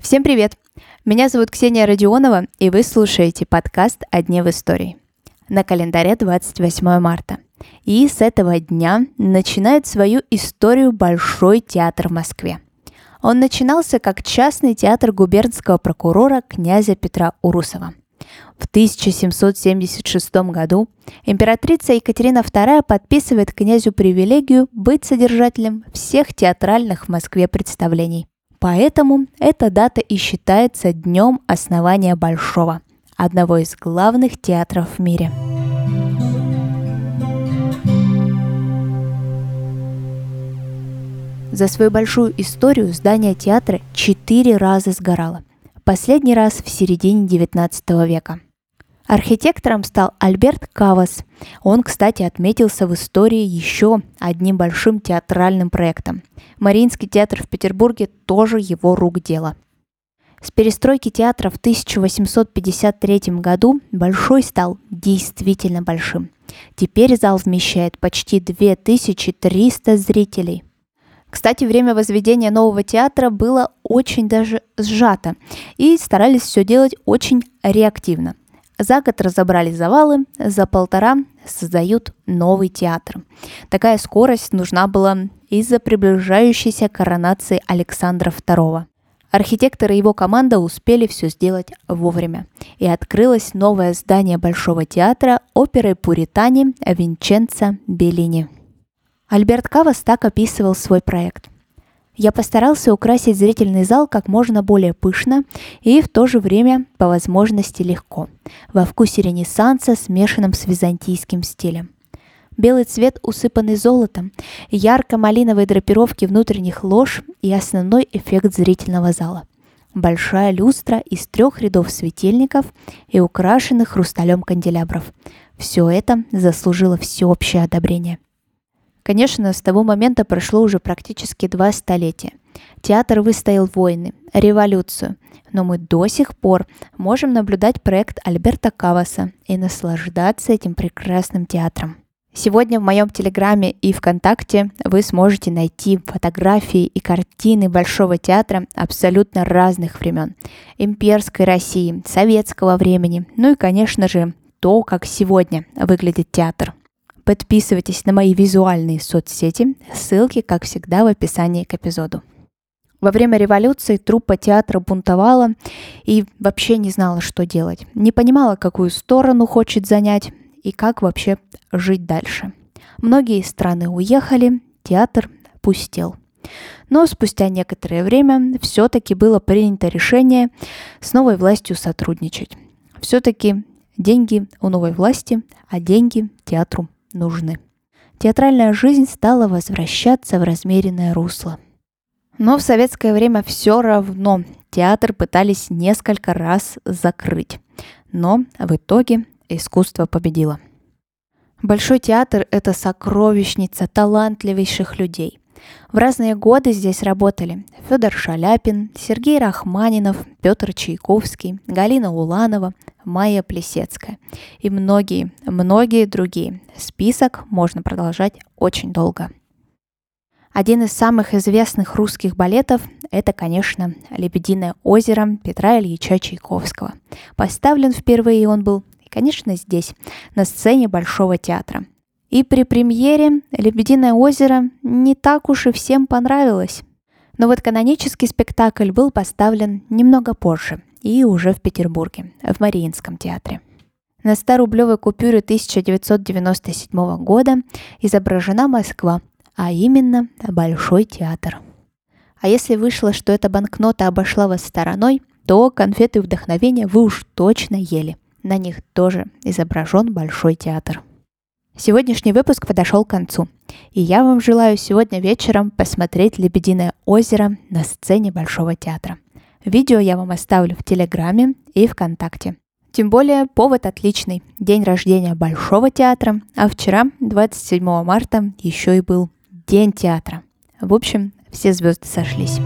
Всем привет! Меня зовут Ксения Родионова, и вы слушаете подкаст «О дне в истории». На календаре 28 марта. И с этого дня начинает свою историю Большой театр в Москве. Он начинался как частный театр губернского прокурора князя Петра Урусова – в 1776 году императрица Екатерина II подписывает князю привилегию быть содержателем всех театральных в Москве представлений. Поэтому эта дата и считается днем основания Большого, одного из главных театров в мире. За свою большую историю здание театра четыре раза сгорало. Последний раз в середине XIX века. Архитектором стал Альберт Кавас. Он, кстати, отметился в истории еще одним большим театральным проектом. Мариинский театр в Петербурге тоже его рук дело. С перестройки театра в 1853 году Большой стал действительно большим. Теперь зал вмещает почти 2300 зрителей. Кстати, время возведения нового театра было очень даже сжато, и старались все делать очень реактивно – за год разобрали завалы, за полтора создают новый театр. Такая скорость нужна была из-за приближающейся коронации Александра II. Архитекторы и его команда успели все сделать вовремя. И открылось новое здание Большого театра оперы Пуритани Винченцо Беллини. Альберт Кавас так описывал свой проект – я постарался украсить зрительный зал как можно более пышно и в то же время по возможности легко, во вкусе ренессанса, смешанном с византийским стилем. Белый цвет, усыпанный золотом, ярко-малиновые драпировки внутренних лож и основной эффект зрительного зала. Большая люстра из трех рядов светильников и украшенных хрусталем канделябров. Все это заслужило всеобщее одобрение. Конечно, с того момента прошло уже практически два столетия. Театр выстоял войны, революцию, но мы до сих пор можем наблюдать проект Альберта Каваса и наслаждаться этим прекрасным театром. Сегодня в моем Телеграме и ВКонтакте вы сможете найти фотографии и картины Большого театра абсолютно разных времен. Имперской России, советского времени, ну и, конечно же, то, как сегодня выглядит театр. Подписывайтесь на мои визуальные соцсети, ссылки, как всегда, в описании к эпизоду. Во время революции труппа театра бунтовала и вообще не знала, что делать. Не понимала, какую сторону хочет занять и как вообще жить дальше. Многие страны уехали, театр пустел. Но спустя некоторое время все-таки было принято решение с новой властью сотрудничать. Все-таки деньги у новой власти, а деньги театру нужны. Театральная жизнь стала возвращаться в размеренное русло. Но в советское время все равно театр пытались несколько раз закрыть. Но в итоге искусство победило. Большой театр – это сокровищница талантливейших людей – в разные годы здесь работали Федор Шаляпин, Сергей Рахманинов, Петр Чайковский, Галина Уланова, Майя Плесецкая и многие, многие другие. Список можно продолжать очень долго. Один из самых известных русских балетов – это, конечно, «Лебединое озеро» Петра Ильича Чайковского. Поставлен впервые он был, конечно, здесь, на сцене Большого театра – и при премьере «Лебединое озеро» не так уж и всем понравилось. Но вот канонический спектакль был поставлен немного позже и уже в Петербурге, в Мариинском театре. На 100-рублевой купюре 1997 года изображена Москва, а именно Большой театр. А если вышло, что эта банкнота обошла вас стороной, то конфеты вдохновения вы уж точно ели. На них тоже изображен Большой театр. Сегодняшний выпуск подошел к концу, и я вам желаю сегодня вечером посмотреть «Лебединое озеро» на сцене Большого театра. Видео я вам оставлю в Телеграме и ВКонтакте. Тем более повод отличный. День рождения Большого театра, а вчера, 27 марта, еще и был День театра. В общем, все звезды сошлись.